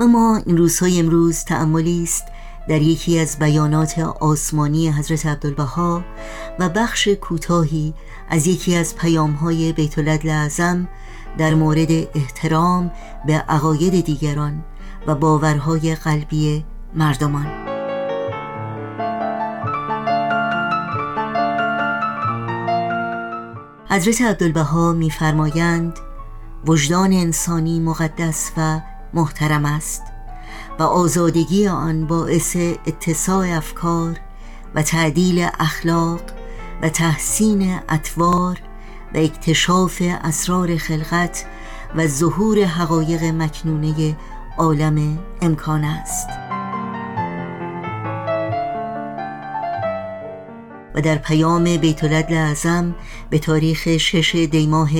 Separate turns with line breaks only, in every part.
و ما این روزهای امروز تعملی است در یکی از بیانات آسمانی حضرت عبدالبها و بخش کوتاهی از یکی از پیامهای بیت اعظم در مورد احترام به عقاید دیگران و باورهای قلبی مردمان. حضرت عبدالبها میفرمایند وجدان انسانی مقدس و محترم است و آزادگی آن باعث اتساع افکار و تعدیل اخلاق و تحسین اطوار و اکتشاف اسرار خلقت و ظهور حقایق مکنونه عالم امکان است. و در پیام بیت اعظم به تاریخ 6 دیماه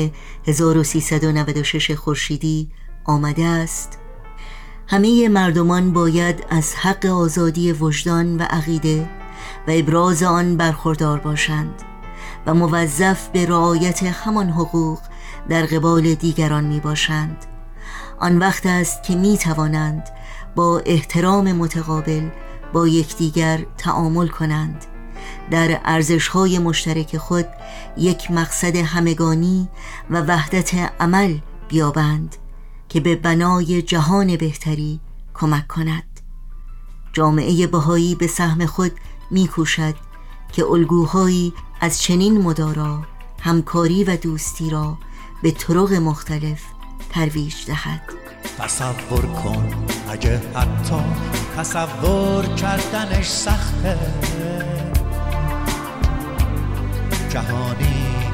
1396 خورشیدی آمده است. همه مردمان باید از حق آزادی وجدان و عقیده و ابراز آن برخوردار باشند و موظف به رعایت همان حقوق در قبال دیگران می باشند آن وقت است که می توانند با احترام متقابل با یکدیگر تعامل کنند. در ارزشهای مشترک خود یک مقصد همگانی و وحدت عمل بیابند. که به بنای جهان بهتری کمک کند. جامعه بهایی به سهم خود میکوشد که الگوهایی از چنین مدارا همکاری و دوستی را به طرق مختلف ترویج دهد.
تصور کن اگه حتی تصور کردنش سخته. جهانی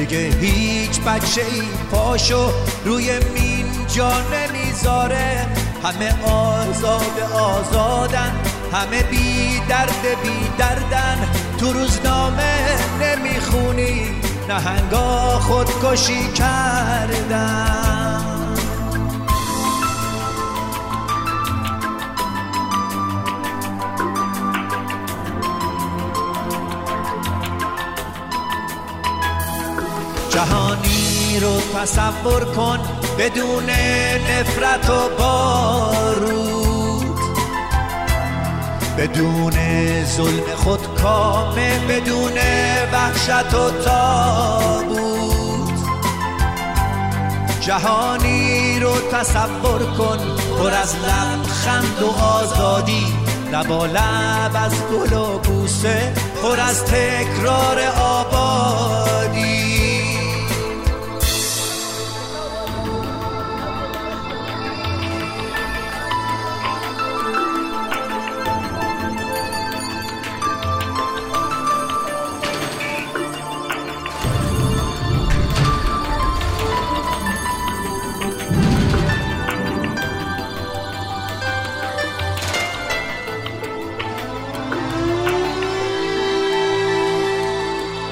دیگه هیچ بچه ای پاشو روی مین جا نمی‌ذاره. همه آزاد آزادن همه بی درد بی دردن. تو روزنامه نمی‌خونی نهنگا خودکشی کردن. جهانی رو تصور کن بدون نفرت و بارود. بدون ظلم خود کامه بدون وحشت و تابود جهانی رو تصور کن پر از لبخند و آزادی لبا لب از گل و بوسه پر از تکرار آبادی